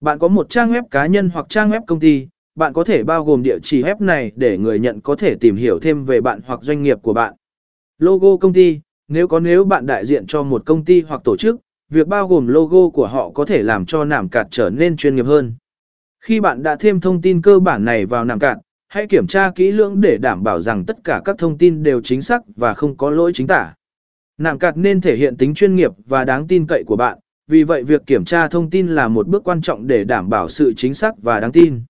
Bạn có một trang web cá nhân hoặc trang web công ty, bạn có thể bao gồm địa chỉ web này để người nhận có thể tìm hiểu thêm về bạn hoặc doanh nghiệp của bạn. Logo công ty, nếu có nếu bạn đại diện cho một công ty hoặc tổ chức, việc bao gồm logo của họ có thể làm cho nảm cạt trở nên chuyên nghiệp hơn. Khi bạn đã thêm thông tin cơ bản này vào nảm cạt, hãy kiểm tra kỹ lưỡng để đảm bảo rằng tất cả các thông tin đều chính xác và không có lỗi chính tả. Nảm cạt nên thể hiện tính chuyên nghiệp và đáng tin cậy của bạn, vì vậy việc kiểm tra thông tin là một bước quan trọng để đảm bảo sự chính xác và đáng tin.